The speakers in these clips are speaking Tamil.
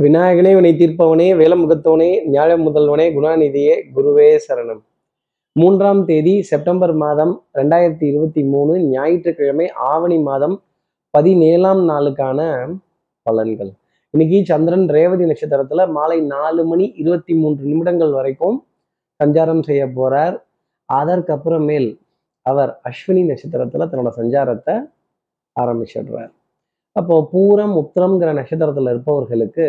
விநாயகனே வினை தீர்ப்பவனே வேலமுகத்தவனே ஞாழ முதல்வனே குணாநிதியே குருவே சரணம். மூன்றாம் தேதி செப்டம்பர் மாதம் ரெண்டாயிரத்தி இருபத்தி மூணு ஞாயிற்றுக்கிழமை ஆவணி மாதம் பதினேழாம் நாளுக்கான பலன்கள். இன்னைக்கு சந்திரன் ரேவதி நட்சத்திரத்துல மாலை நாலு மணி இருபத்தி மூன்று நிமிடங்கள் வரைக்கும் சஞ்சாரம் செய்ய போறார். அதற்கப்புறமேல் அவர் அஸ்வினி நட்சத்திரத்துல தன்னோட சஞ்சாரத்தை ஆரம்பிச்சிடுறார். அப்போ பூரம் உத்திரம்ங்கிற நட்சத்திரத்துல இருப்பவர்களுக்கு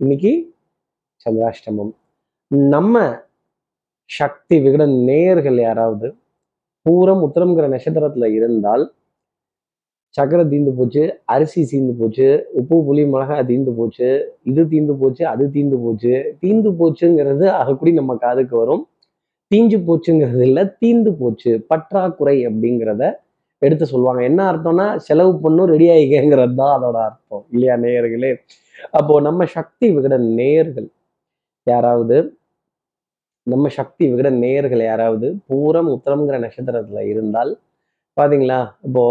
இன்னைக்கு சந்திராஷ்டமம். நம்ம சக்தி விகட நேயர்கள் யாராவது பூரம் உத்திரம்ங்கிற நட்சத்திரத்துல இருந்தால் சக்கரை தீந்து போச்சு அரிசி தீந்து போச்சு உப்பு புளி மிளகா தீந்து போச்சு இது தீந்து போச்சு அது தீந்து போச்சு தீந்து போச்சுங்கிறது அதுக்கூடி நம்ம காதுக்கு வரும். தீஞ்சு போச்சுங்கிறது இல்லை தீந்து போச்சு பற்றாக்குறை அப்படிங்கிறத எடுத்து சொல்லுவாங்க. என்ன அர்த்தம்னா செலவு பண்ணும் ரெடி ஆகிக்கங்கிறது தான் அதோட அர்த்தம். இல்லையா நேயர்களே? அப்போ நம்ம சக்தி விகட நேயர்கள் யாராவது நம்ம சக்தி விகட நேயர்கள் யாராவது பூரம் உத்தரம்ங்கிற நட்சத்திரத்துல இருந்தால் பாத்தீங்களா? இப்போ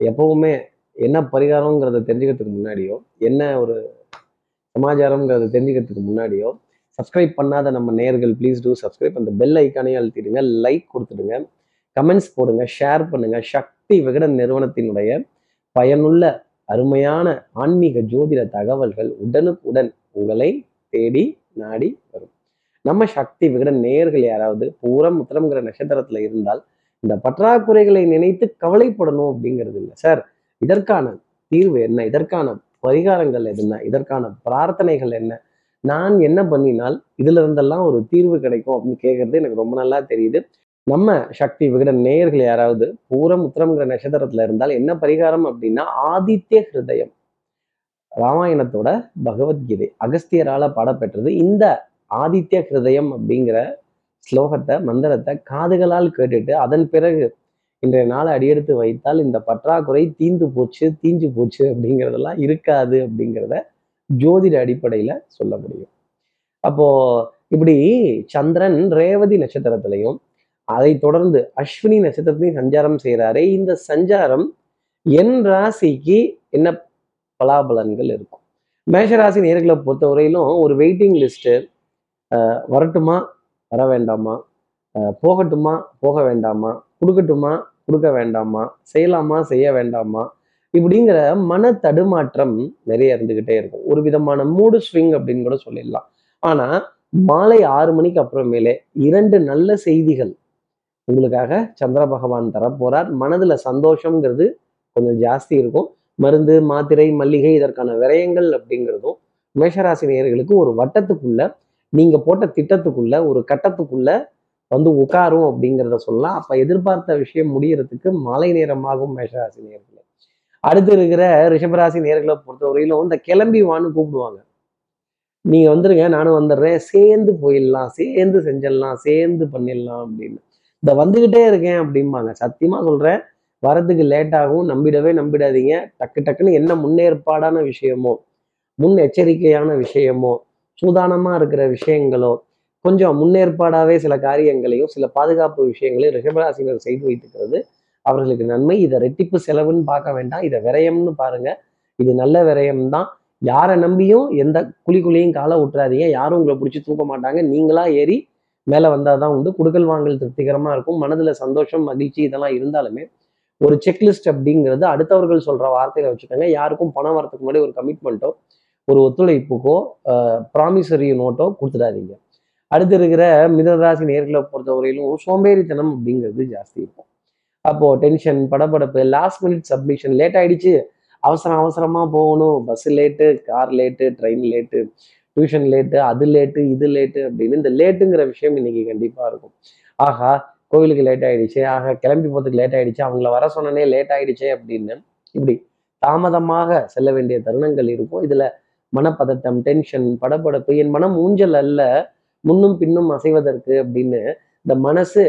எப்பவுமே என்ன பரிகாரங்கிறத தெரிஞ்சுக்கிறதுக்கு முன்னாடியோ என்ன ஒரு சமாச்சாரம்ங்கிறத தெரிஞ்சுக்கிறதுக்கு முன்னாடியோ சப்ஸ்கிரைப் பண்ணாத நம்ம நேயர்கள் ப்ளீஸ் டூ சப்ஸ்கிரைப் அந்த பெல் ஐக்கானே அழுத்திடுங்க லைக் கொடுத்துடுங்க. கமெண்ட்ஸ் போடுங்க ஷேர் பண்ணுங்க. சக்தி விகடன் நிறுவனத்தினுடைய பயனுள்ள அருமையான ஆன்மீக ஜோதிட தகவல்கள் உடனுக்குடன் உங்களை தேடி நாடி வரும். நம்ம சக்தி விகடன் நேயர்கள் யாராவது பூரம் உத்தரங்கிற நட்சத்திரத்துல இருந்தால் இந்த பற்றாக்குறைகளை நினைத்து கவலைப்படணும் அப்படிங்கிறது இல்லை. சார் இதற்கான தீர்வு என்ன? இதற்கான பரிகாரங்கள் என்ன? இதற்கான பிரார்த்தனைகள் என்ன? நான் என்ன பண்ணினால் இதுல இருந்தெல்லாம் ஒரு தீர்வு கிடைக்கும் அப்படின்னு கேட்கறது எனக்கு ரொம்ப நல்லா தெரியுது. நம்ம சக்தி விகடன் நேயர்கள் யாராவது பூரம் உத்திரம்ங்கிற நட்சத்திரத்துல இருந்தால் என்ன பரிகாரம் அப்படின்னா ஆதித்ய ஹிருதயம். ராமாயணத்தோட பகவத்கீதை அகஸ்தியரால பாடப்பெற்றது இந்த ஆதித்ய ஹிருதயம் அப்படிங்கிற ஸ்லோகத்தை மந்திரத்தை காதுகளால் கேட்டுட்டு அதன் பிறகு இன்றைய நாளை அடியெடுத்து வைத்தால் இந்த பற்றாக்குறை தீந்து போச்சு தீஞ்சு போச்சு அப்படிங்கிறதெல்லாம் இருக்காது அப்படிங்கிறத ஜோதிட அடிப்படையில சொல்ல முடியும். அப்போ இப்படி சந்திரன் ரேவதி நட்சத்திரத்திலையும் அதை தொடர்ந்து அஸ்வினி நட்சத்திரத்தையும் சஞ்சாரம் செய்கிறாரு. இந்த சஞ்சாரம் என் ராசிக்கு என்ன பலாபலன்கள் இருக்கும்? மேஷராசி நேர்களை பொறுத்தவரையிலும் ஒரு வெயிட்டிங் லிஸ்ட்டு வரட்டுமா வர வேண்டாமா போகட்டுமா போக வேண்டாமா கொடுக்கட்டுமா கொடுக்க வேண்டாமா செய்யலாமா செய்ய வேண்டாமா இப்படிங்கிற மன தடுமாற்றம் நிறைய இருந்துக்கிட்டே இருக்கும். ஒரு விதமான மூடு ஸ்விங் அப்படின்னு கூட சொல்லிடலாம். ஆனா மாலை ஆறு மணிக்கு அப்புறமேலே இரண்டு நல்ல செய்திகள் உங்களுக்காக சந்திர பகவான் தரப்போறார். மனதுல சந்தோஷங்கிறது கொஞ்சம் ஜாஸ்தி இருக்கும். மருந்து மாத்திரை மல்லிகை இதற்கான விரயங்கள் அப்படிங்கிறதும் மேஷராசி நேயர்களுக்கு ஒரு வட்டத்துக்குள்ள நீங்க போட்ட திட்டத்துக்குள்ள ஒரு கட்டத்துக்குள்ள வந்து உட்காரும் அப்படிங்கிறத சொல்லலாம். அப்ப எதிர்பார்த்த விஷயம் முடியறதுக்கு மாலை நேரமாகும் மேஷராசி நேர்களை அடுத்து இருக்கிற ரிஷபராசி நேர்களை பொறுத்தவரையிலும் இந்த கிளம்பி வான்னு கூப்பிடுவாங்க. நீங்க வந்துருங்க நானும் வந்துடுறேன். சேர்ந்து போயிடலாம் சேர்ந்து செஞ்சிடலாம் சேர்ந்து பண்ணிடலாம் அப்படின்னு. இந்த வந்துகிட்டே இருக்கேன் அப்படிம்பாங்க. சத்தியமா சொல்றேன் வரதுக்கு லேட் ஆகும் நம்பிடவே நம்பிடாதீங்க. டக்கு டக்குன்னு என்ன முன்னேற்பாடான விஷயமோ முன் எச்சரிக்கையான விஷயமோ சூதானமாக இருக்கிற விஷயங்களோ கொஞ்சம் முன்னேற்பாடாகவே சில காரியங்களையும் சில பாதுகாப்பு விஷயங்களையும் ரிஷபராசினர் செய்து வைத்துக்கிறது அவர்களுக்கு நன்மை. இதை ரெட்டிப்பு செலவுன்னு பார்க்க வேண்டாம். இதை விரயம்னு பாருங்க. இது நல்ல விரயம் தான். யாரை நம்பியும் எந்த குழி குழியும் காலை விட்டுறாதீங்க யாரும் உங்களை பிடிச்சி தூக்க மாட்டாங்க. நீங்களா ஏறி மேலே வந்தால் தான் உண்டு. குடுக்கல் வாங்கல் திருப்திகரமாக இருக்கும். மனதுல சந்தோஷம் மகிழ்ச்சி இதெல்லாம் இருந்தாலுமே ஒரு செக்லிஸ்ட் அப்படிங்கிறது அடுத்தவர்கள் சொல்ற வார்த்தையில வச்சுக்கோங்க. யாருக்கும் பணம் வரத்துக்கு முன்னாடி ஒரு கமிட்மெண்ட்டோ ஒரு ஒத்துழைப்புக்கோ ப்ராமிசரி நோட்டோ கொடுத்துடாதீங்க. அடுத்து இருக்கிற மிதராசி நேர்களை பொறுத்தவரையிலும் சோம்பேறித்தனம் அப்படிங்கிறது ஜாஸ்தி இருக்கும். அப்போ டென்ஷன் படபடப்பு லாஸ்ட் மினிட் சப்மிஷன் லேட் ஆயிடுச்சு. அவசரம் அவசரமா போகணும். Bus late car late train late tuition late அது லேட்டு இது லேட்டு அப்படின்னு இந்த லேட்டுங்கிற விஷயம் இன்னைக்கு கண்டிப்பா இருக்கும். ஆகா கோவிலுக்கு லேட் ஆயிடுச்சு ஆக கிளம்பி போறதுக்கு லேட் ஆயிடுச்சு அவங்கள வர சொன்னனே லேட் ஆயிடுச்சே அப்படின்னு இப்படி தாமதமாக செல்ல வேண்டிய தருணங்கள் இருக்கும். இதுல மனப்பதட்டம் டென்ஷன் படபடப்பு என் மனம் ஊஞ்சல் அல்ல முன்னும் பின்னும் அசைவதற்கு அப்படின்னு இந்த மனசு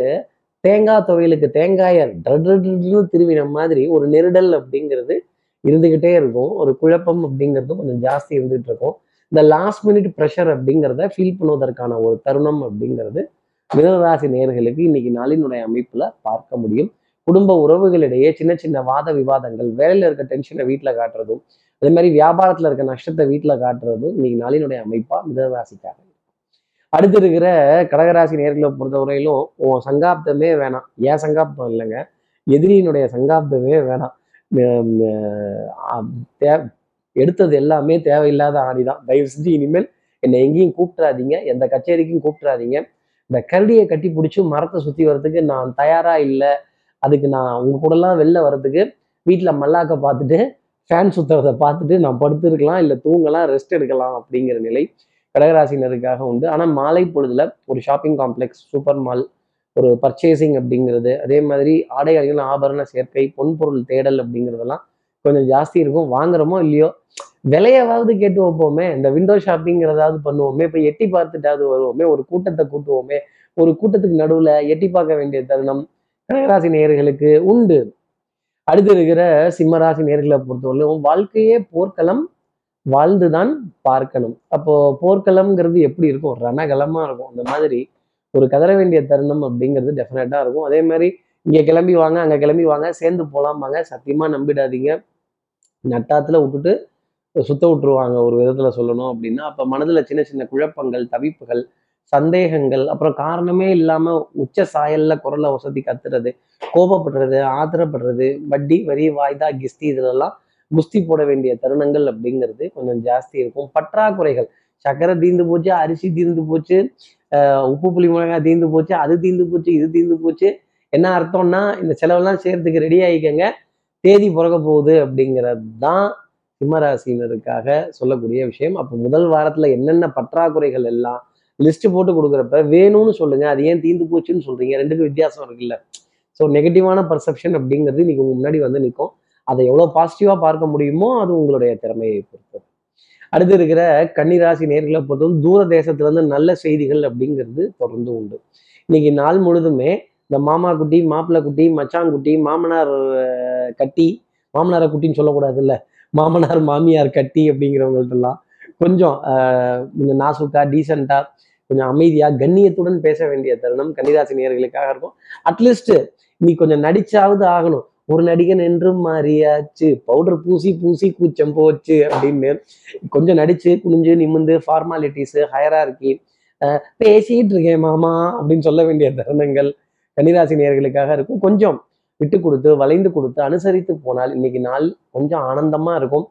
தேங்காய் துவையலுக்கு தேங்காயை ட்ரட்னு திருவின மாதிரி ஒரு நெருடல் அப்படிங்கிறது இருந்துகிட்டே இருக்கும். ஒரு குழப்பம் அப்படிங்கிறதும் கொஞ்சம் ஜாஸ்தி இருந்துகிட்டு இருக்கும். இந்த லாஸ்ட் மினிட் ப்ரெஷர் அப்படிங்கிறத ஃபீல் பண்ணுவதற்கான ஒரு தருணம் அப்படிங்கிறது மிதனராசி நேர்களுக்கு இன்னைக்கு நாளினுடைய அமைப்புல பார்க்க முடியும். குடும்ப உறவுகளிடையே சின்ன சின்ன வாத விவாதங்கள் வேலையில இருக்க டென்ஷனை வீட்டில் காட்டுறதும் அதே மாதிரி வியாபாரத்துல இருக்க நஷ்டத்தை வீட்டில் காட்டுறதும் இன்னைக்கு நாளினுடைய அமைப்பா மிதனராசிக்காக அடுத்து இருக்கிற கடகராசி நேர்களை பொறுத்தவரையிலும் உன் சங்காப்தமே வேணாம். ஏன் சங்காப்தம் இல்லைங்க? எதிரியினுடைய சங்காப்தமே வேணாம். எடுத்தது எல்லாமே தேவையில்லாத ஆணி தான் தயவு செஞ்சு இனிமேல் என்னை எங்கேயும் கூப்பிட்றாதீங்க எந்த கச்சேரிக்கும் கூப்பிட்றாதீங்க இந்த கரடியை கட்டி பிடிச்சி மரத்தை சுற்றி வர்றதுக்கு நான் தயாரா இல்லை. அதுக்கு நான் உங்க கூடலாம் வெளில வர்றதுக்கு வீட்டில் மல்லாக்க பார்த்துட்டு ஃபேன் சுற்றுறதை பார்த்துட்டு நான் படுத்துருக்கலாம் இல்லை தூங்கலாம் ரெஸ்ட் எடுக்கலாம் அப்படிங்கிற நிலை கடகராசினருக்காக உண்டு. ஆனால் மாலை பொழுதுல ஒரு ஷாப்பிங் காம்ப்ளெக்ஸ் சூப்பர் மால் ஒரு பர்ச்சேசிங் அப்படிங்கிறது அதே மாதிரி ஆடை அணிகள் ஆபரண சேர்க்கை பொன்பொருள் தேடல் அப்படிங்கிறதெல்லாம் கொஞ்சம் ஜாஸ்தி இருக்கும். வாங்குறோமோ இல்லையோ? விலையாவது கேட்டு வைப்போமே. இந்த விண்டோ ஷாப்பிங்கிறதாவது பண்ணுவோமே. இப்போ எட்டி பார்த்துட்டாவது வருவோமே. ஒரு கூட்டத்தை கூட்டுவோமே. ஒரு கூட்டத்துக்கு நடுவில் எட்டி பார்க்க வேண்டிய தருணம் கடகராசி நேயர்களுக்கு உண்டு. அடுத்து இருக்கிற சிம்மராசி நேர்களை பொறுத்தவரையிலும் வாழ்க்கையே போர்க்களம் வாழ்ந்துதான் பார்க்கணும். அப்போ போர்க்களம்ங்கிறது எப்படி இருக்கும்? ரணகலமா இருக்கும். அந்த மாதிரி ஒரு கதற வேண்டிய தருணம் அப்படிங்கிறது டெஃபினட்டா இருக்கும். அதே மாதிரி இங்க கிளம்பி வாங்க அங்க கிளம்பி வாங்க சேர்ந்து போலாமாங்க சத்தியமா நம்பிடாதீங்க. நட்டாத்துல விட்டுட்டு சுத்த விட்டுருவாங்க ஒரு விதத்துல சொல்லணும் அப்படின்னா அப்ப மனதுல சின்ன சின்ன குழப்பங்கள் தவிப்புகள் சந்தேகங்கள் அப்புறம் காரணமே இல்லாம உச்ச சாயல்ல குரலை வசதி கத்துறது கோபப்படுறது ஆத்திரப்படுறது வட்டி வரி வாய்தா கிஸ்தி இதுலலாம் குஸ்தி போட வேண்டிய தருணங்கள் அப்படிங்கிறது கொஞ்சம் ஜாஸ்தி இருக்கும். பற்றாக்குறைகள். சக்கரை தீர்ந்து போச்சு அரிசி தீர்ந்து போச்சு உப்பு புளி மிளகாய் தீர்ந்து போச்சு அது தீர்ந்து போச்சு இது தீர்ந்து போச்சு. என்ன அர்த்தம்னா இந்த செலவெல்லாம் செய்யறதுக்கு ரெடி ஆகிக்கங்க தேதி பிறக்க போகுது அப்படிங்கிறது தான் சிம்மராசினருக்காக சொல்லக்கூடிய விஷயம். அப்போ முதல் வாரத்துல என்னென்ன பற்றாக்குறைகள் எல்லாம் லிஸ்ட் போட்டு கொடுக்குறப்ப வேணும்னு சொல்லுங்க அது ஏன் தீர்ந்து போச்சுன்னு சொல்றீங்க. ரெண்டுக்கும் வித்தியாசம் இருக்குல்ல. ஸோ நெகட்டிவான பர்செப்ஷன் அப்படிங்கிறது இன்னைக்கு உங்க முன்னாடி வந்து நிற்கும் அதை எவ்வளோ பாசிட்டிவாக பார்க்க முடியுமோ அது உங்களுடைய திறமையை பொறுத்தது. அடுத்து இருக்கிற கன்னிராசி நேர்களை பொறுத்தவரை தூர தேசத்துலேருந்து நல்ல செய்திகள் அப்படிங்கிறது தொடர்ந்து உண்டு. இன்னைக்கு நாள் முழுதுமே இந்த மாமா குட்டி மாப்பிள்ளை குட்டி மச்சாங்குட்டி மாமனார் கட்டி மாமனாரை குட்டின்னு சொல்லக்கூடாது இல்லை மாமனார் மாமியார் கட்டி அப்படிங்கிறவங்கள்ட்டெல்லாம் கொஞ்சம் கொஞ்சம் நாசுக்கா டீசெண்டாக கொஞ்சம் அமைதியா கண்ணியத்துடன் பேச வேண்டிய தருணம் கன்னிராசி நேர்களுக்காக இருக்கும். அட்லீஸ்ட் நீ கொஞ்சம் நடிச்சாவது ஆகணும். ஒரு நடிகன் என்றும் மாறியாச்சு. பவுடர் பூசி பூசி கூச்சம் போச்சு அப்படின்னு கொஞ்சம் நடிச்சு குனிஞ்சு நிமிந்து ஃபார்மாலிட்டிஸ் ஹையரா இருக்கி பேசிட்டு இருக்கேன் மாமா அப்படின்னு சொல்ல வேண்டிய தருணங்கள் கன்னிராசி நேர்களுக்காக இருக்கும். கொஞ்சம் விட்டு கொடுத்து வளைந்து கொடுத்து அனுசரித்து போனால் இன்னைக்கு நாள் கொஞ்சம் ஆனந்தமா இருக்கும்.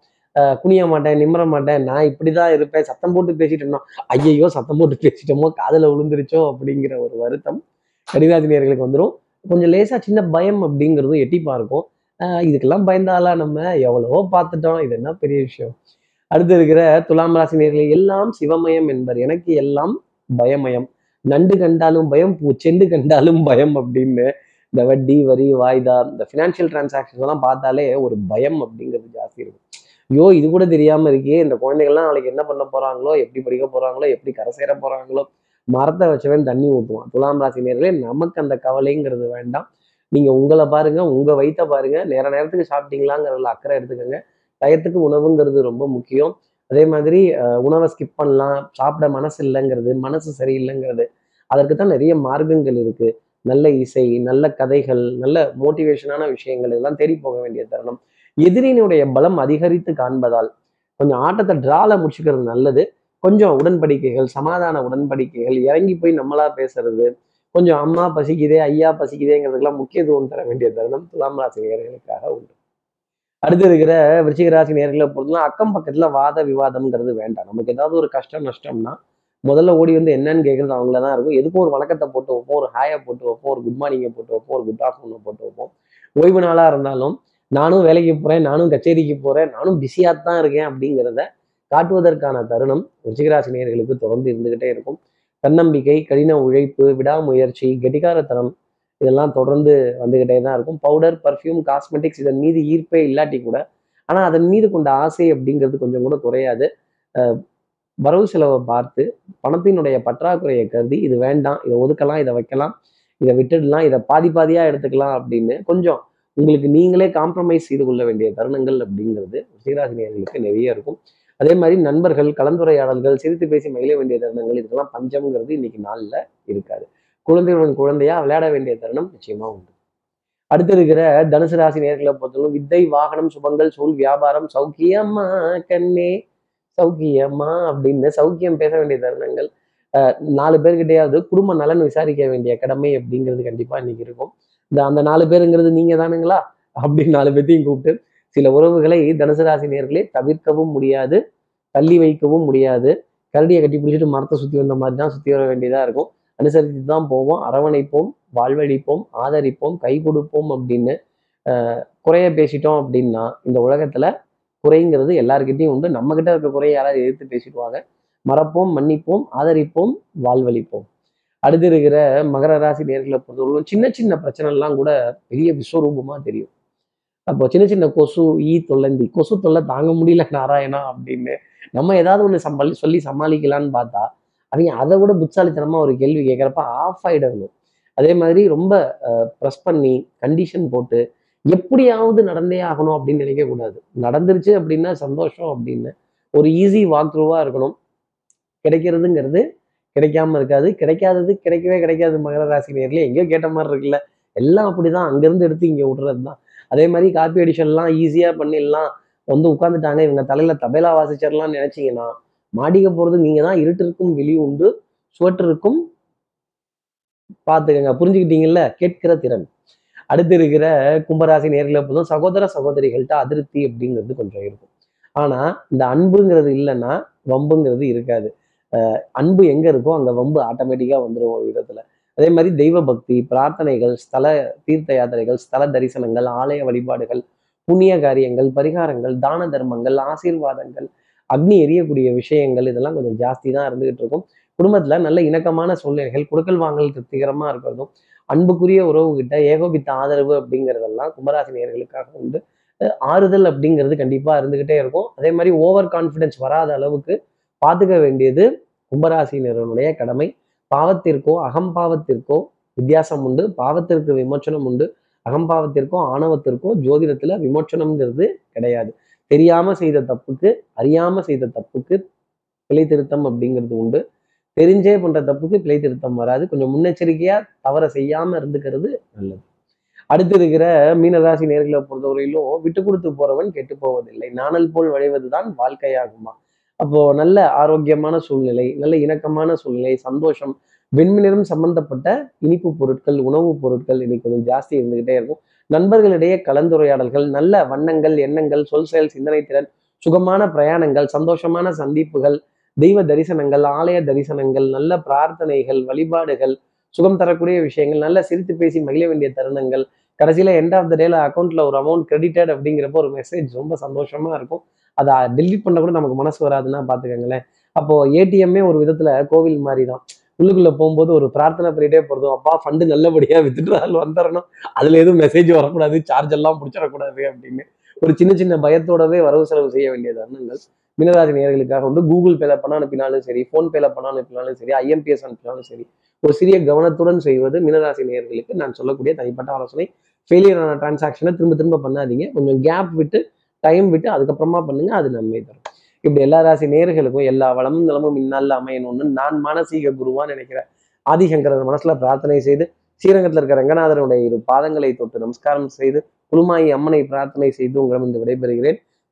குனிய மாட்டேன் நிம்மற மாட்டேன் நான் இப்படிதான் இருப்பேன் சத்தம் போட்டு பேசிட்டு ஐயையோ சத்தம் போட்டு பேசிட்டோமோ காதுல விழுந்துருச்சோ அப்படிங்கிற ஒரு வருத்தம் கன்னிராசி வந்துடும் கொஞ்சம் லேசா சின்ன பயம் அப்படிங்கிறதும் எட்டிப்பா இருக்கும் ஆஹ் இதுக்கெல்லாம் பயந்தாலா நம்ம? எவ்வளவோ பார்த்துட்டோம் இது என்ன பெரிய விஷயம்? அடுத்து இருக்கிற துலாம் ராசி எல்லாம் சிவமயம் என்பர். எனக்கு எல்லாம் பயமயம். நண்டு கண்டாலும் பயம் பூச்செண்டு கண்டாலும் பயம் அப்படின்னு இந்த வட்டி வரி வாய்தா இந்த ஃபினான்ஷியல் டிரான்சாக்ஷன்ஸ் எல்லாம் பார்த்தாலே ஒரு பயம் அப்படிங்கிறது ஜாஸ்தி இருக்கும். ஐயோ இது கூட தெரியாம இருக்கே இந்த குழந்தைகள்லாம் நாளைக்கு என்ன பண்ண போறாங்களோ எப்படி படிக்க போறாங்களோ எப்படி கரை சேர போறாங்களோ மரத்தை வச்சவன் தண்ணி ஊற்றுவான் துலாம் ராசி நேர்களே நமக்கு அந்த கவலைங்கிறது வேண்டாம். நீங்க உங்களை பாருங்க உங்க வயித்த பாருங்க. நேர நேரத்துக்கு சாப்பிட்டீங்களாங்கிறதுல அக்கறை எடுத்துக்கோங்க. டயத்துக்கு உணவுங்கிறது ரொம்ப முக்கியம். அதே மாதிரி உணவை ஸ்கிப் பண்ணலாம். சாப்பிட மனசு இல்லைங்கிறது மனசு சரியில்லைங்கிறது. அதற்கு தான் நிறைய மார்க்கங்கள் இருக்கு. நல்ல இசை நல்ல கதைகள் நல்ல மோட்டிவேஷனான விஷயங்கள் இதெல்லாம் தேடி போக வேண்டிய தருணம். எதிரினுடைய பலம் அதிகரித்து காண்பதால் கொஞ்சம் ஆட்டத்தை டிரால முடிச்சுக்கிறது நல்லது. கொஞ்சம் உடன்படிக்கைகள் சமாதான உடன்படிக்கைகள் இறங்கி போய் நம்மளா பேசுறது கொஞ்சம் அம்மா பசிக்குதே ஐயா பசிக்குதேங்கிறதுக்கெல்லாம் முக்கியத்துவம் தர வேண்டிய தருணம் துலாம் ராசி நேர்களுக்காக உண்டு. அடுத்து இருக்கிற விருச்சிக ராசி நேர்களை பொறுத்தலாம் அக்கம் பக்கத்துல வாத விவாதம்ங்கிறது வேண்டாம். நமக்கு ஏதாவது ஒரு கஷ்டம் நஷ்டம்னா முதல்ல ஓடி வந்து என்னன்னு கேட்கறது அவங்கள தான் இருக்கும். எதுக்கும் ஒரு வழக்கத்தை போட்டு வைப்போம் ஒரு ஹாயை போட்டு வைப்போம் ஒரு குட் மார்னிங்கை போட்டு வைப்போம் ஒரு குட் ஆஃப்டர்நூனை போட்டு வைப்போம். ஓய்வு நாளாக இருந்தாலும் நானும் வேலைக்கு போகிறேன் நானும் கச்சேரிக்கு போகிறேன் நானும் பிஸியாக தான் இருக்கேன் அப்படிங்கிறத காட்டுவதற்கான தருணம் ருச்சிகராசினியர்களுக்கு தொடர்ந்து இருந்துகிட்டே இருக்கும். தன்னம்பிக்கை கடின உழைப்பு விடாமுயற்சி கெட்டிகாரத்தனம் இதெல்லாம் தொடர்ந்து வந்துக்கிட்டே தான் இருக்கும். பவுடர் பர்ஃப்யூம் காஸ்மெட்டிக்ஸ் இதன் மீது ஈர்ப்பே இல்லாட்டி கூட ஆனால் அதன் மீது கொண்ட ஆசை அப்படிங்கிறது கொஞ்சம் கூட குறையாது. வரவு செலவை பார்த்து பணத்தினுடைய பற்றாக்குறையை கருதி இது வேண்டாம் இதை ஒதுக்கலாம் இதை வைக்கலாம் இதை விட்டுடலாம் இதை பாதி பாதியாக எடுத்துக்கலாம் அப்படின்னு கொஞ்சம் உங்களுக்கு நீங்களே காம்ப்ரமைஸ் செய்து கொள்ள வேண்டிய தருணங்கள் அப்படிங்கிறது சீராசினியர்களுக்கு நிறைய இருக்கும். அதே மாதிரி நண்பர்கள் கலந்துரையாடல்கள் சிரித்து பேசி மகிழ வேண்டிய தருணங்கள் இதுக்கெல்லாம் பஞ்சம்ங்கிறது இன்னைக்கு நாளில் இருக்காது. குழந்தையுடன் குழந்தையா விளையாட வேண்டிய தருணம் நிச்சயமா உண்டு. அடுத்து இருக்கிற தனுசு ராசி நேர்களை பொறுத்தவரைக்கும் வித்தை வாகனம் சுபங்கள் சூழ் வியாபாரம் சௌக்கியமா கண்ணே. சௌக்கியமா அப்படின்னு சௌக்கியம் பேச வேண்டிய தருணங்கள் நாலு பேர்கிட்டையாவது குடும்ப நலன் விசாரிக்க வேண்டிய கடமை அப்படிங்கிறது கண்டிப்பாக இன்னைக்கு இருக்கும். இந்த அந்த நாலு பேருங்கிறது நீங்க தானுங்களா? அப்படின்னு நாலு பேர்த்தையும் கூப்பிட்டு சில உறவுகளை தனுசு ராசி நேர்களே தவிர்க்கவும் முடியாது தள்ளி வைக்கவும் முடியாது. கரடியை கட்டி பிடிச்சிட்டு மரத்தை சுற்றி வந்த மாதிரி தான் சுற்றி வர வேண்டியதாக இருக்கும். அனுசரித்து தான் போவோம் அரவணைப்போம் வாழ்வழிப்போம் ஆதரிப்போம் கை கொடுப்போம் அப்படின்னு குறைய பேசிட்டோம் அப்படின்னா இந்த உலகத்தில் குறைங்கிறது எல்லாருக்கிட்டையும் உண்டு. நம்ம கிட்ட இருக்க குறைய யாராவது எதிர்த்து பேசிடுவாங்க. மறப்போம் மன்னிப்போம் ஆதரிப்போம் வாழ்வழிப்போம். அடுத்து இருக்கிற மகர ராசி நேர்களை பொறுத்தவரைக்கும் சின்ன சின்ன பிரச்சனைலாம் கூட பெரிய விஸ்வரூபமா தெரியும். அப்போ சின்ன சின்ன கொசு ஈ தொல்லந்தி கொசு தொல்லை தாங்க முடியல நாராயணா அப்படின்னு நம்ம ஏதாவது ஒன்று சமாளி சொல்லி சமாளிக்கலான்னு பார்த்தா அவங்க அதை விட புத்தாலித்தனமா ஒரு கேள்வி கேட்குறப்ப ஆஃப் ஆகிடணும் அதே மாதிரி ரொம்ப ப்ரெஸ் பண்ணி கண்டிஷன் போட்டு எப்படியாவது நடந்தே ஆகணும் அப்படின்னு நினைக்கக்கூடாது நடந்துருச்சு அப்படின்னா சந்தோஷம் அப்படின்னு. ஒரு ஈஸி வாக் த்ரூவாக இருக்கணும். கிடைக்கிறதுங்கிறது கிடைக்காம இருக்காது. கிடைக்காதது கிடைக்கவே கிடைக்காது மகர ராசி நேரில் எங்கேயோ கேட்ட மாதிரி இருக்குல்ல. எல்லாம் அப்படிதான். அங்கேருந்து எடுத்து இங்கே விடுறது தான் அதே மாதிரி காப்பி அடிஷன்லாம் ஈஸியாக பண்ணிடலாம் வந்து உட்காந்துட்டாங்க இவங்க தலையில தபேலா வாசிச்சிடலாம்னு நினைச்சீங்கன்னா மாடிக்க போறது நீங்கள் தான் இருட்டிற்கும் வெளி உண்டு சுவற்றிற்கும் பார்த்துக்கங்க. புரிஞ்சுக்கிட்டீங்கல்ல? கேட்கிற திறன். அடுத்து இருக்கிற கும்பராசி நேரில் போதும் சகோதர சகோதரிகள்கிட்ட அதிருப்தி அப்படிங்கிறது கொஞ்சம் இருக்கும். ஆனா இந்த அன்புங்கிறது இல்லைன்னா வம்புங்கிறது இருக்காது. அன்பு எங்க இருக்கோ அங்க வம்பு ஆட்டோமேட்டிக்கா வந்துடும் ஒரு விதத்துல. அதே மாதிரி தெய்வ பக்தி பிரார்த்தனைகள் ஸ்தல தீர்த்த யாத்திரைகள் ஸ்தல தரிசனங்கள் ஆலய வழிபாடுகள் புண்ணிய காரியங்கள் பரிகாரங்கள் தான தர்மங்கள் ஆசீர்வாதங்கள் அக்னி எரியக்கூடிய விஷயங்கள் இதெல்லாம் கொஞ்சம் ஜாஸ்தி தான் இருந்துகிட்டு இருக்கும். குடும்பத்துல நல்ல இணக்கமான சூழ்நிலைகள் கொடுக்கல் வாங்கல் திருப்திகரமா இருக்கிறதும் அன்புக்குரிய உறவு கிட்ட ஏகோபித்த ஆதரவு அப்படிங்கிறதெல்லாம் கும்பராசி நேர்களுக்காக உண்டு ஆறுதல் அப்படிங்கிறது கண்டிப்பாக இருந்துக்கிட்டே இருக்கும். அதே மாதிரி ஓவர் கான்ஃபிடென்ஸ் வராத அளவுக்கு பார்த்துக்க வேண்டியது கும்பராசினருடைய கடமை. பாவத்திற்கோ அகம்பாவத்திற்கோ வித்தியாசம் உண்டு. பாவத்திற்கு விமோச்சனம் உண்டு. அகம்பாவத்திற்கோ ஆணவத்திற்கோ ஜோதிடத்தில் விமோச்சனம்ங்கிறது கிடையாது. தெரியாமல் செய்த தப்புக்கு அறியாமல் செய்த தப்புக்கு பிழை திருத்தம் அப்படிங்கிறது உண்டு. தெரிஞ்சே பண்ற தப்புக்கு பிழை திருத்தம் வராது. கொஞ்சம் முன்னெச்சரிக்கையா தவற செய்யாம இருந்துக்கிறது நல்லது. அடுத்து இருக்கிற மீனராசி நேர்களை பொறுத்தவரையிலும் விட்டு கொடுத்து போறவன் கெட்டு போவதில்லை. நாணல் போல் வழிவதுதான் வாழ்க்கையாகுமா? அப்போ நல்ல ஆரோக்கியமான சூழ்நிலை நல்ல இணக்கமான சூழ்நிலை சந்தோஷம் வெண்மினிறம் சம்பந்தப்பட்ட இனிப்பு பொருட்கள் உணவுப் பொருட்கள் இன்னைக்கு கொஞ்சம் ஜாஸ்தி இருந்துகிட்டே இருக்கும். நண்பர்களிடையே கலந்துரையாடல்கள் நல்ல வண்ணங்கள் எண்ணங்கள் சொல் செயல் சிந்தனை திறன் சுகமான பிரயாணங்கள் சந்தோஷமான சந்திப்புகள் தெய்வ தரிசனங்கள் ஆலய தரிசனங்கள் நல்ல பிரார்த்தனைகள் வழிபாடுகள் சுகம் தரக்கூடிய விஷயங்கள் நல்ல சிரித்து பேசி மகிழ வேண்டிய தருணங்கள். கடைசியில எண்ட் ஆஃப் த டேல அக்கௌண்ட்ல ஒரு அமௌண்ட் கிரெடிட்டட் அப்படிங்கிறப்போ ஒரு மெசேஜ் ரொம்ப சந்தோஷமா இருக்கும். அதை டெலிட் பண்ண கூட நமக்கு மனசு வராதுன்னா பாத்துக்கோங்களேன் அப்போ ஏடிஎம்மே ஒரு விதத்துல கோவில் மாதிரி தான் உள்ளுக்குள்ள போகும்போது ஒரு பிரார்த்தனை பண்ணிட்டே போகிறதும் அப்பா ஃபண்டு நல்லபடியா வித்துட்டு வந்துடணும் அதுல எதுவும் மெசேஜ் வரக்கூடாது சார்ஜ் எல்லாம் பிடிச்சிடக்கூடாது அப்படின்னு ஒரு சின்ன சின்ன பயத்தோடவே வரவு செலவு செய்ய வேண்டிய தருணங்கள். மினராசி நேர்களுக்காக வந்து கூகுள் பேல பணம் அனுப்பினாலும் சரி ஃபோன் பேல பணம் அனுப்பினாலும் சரி ஐஎம்பிஎஸ் அனுப்பினாலும் சரி ஒரு சிறிய கவனத்துடன் செய்வது மினராசி நேர்களுக்கு நான் சொல்லக்கூடிய தனிப்பட்ட ஆலோசனை. ஃபெயிலியரான டிரான்சாக்ஷனை திரும்ப திரும்ப பண்ணாதீங்க. கொஞ்சம் கேப் விட்டு டைம் விட்டு அதுக்கப்புறமா பண்ணுங்க அது நன்மை தரும். இப்படி எல்லா ராசி நேர்களுக்கும் எல்லா வளமும் நலமும் இந்நாளில் அமையணும்னு நான் மானசீக குருவான்னு நினைக்கிறேன் ஆதிசங்கரன் மனசுல பிரார்த்தனை செய்து ஸ்ரீரங்கத்தில் இருக்கிற ரங்கநாதனுடைய இரு பாதங்களை தொட்டு நமஸ்காரம் செய்து குழுமாயி அம்மனை பிரார்த்தனை செய்து உங்களிடம் விடைபெறுகிறேன்.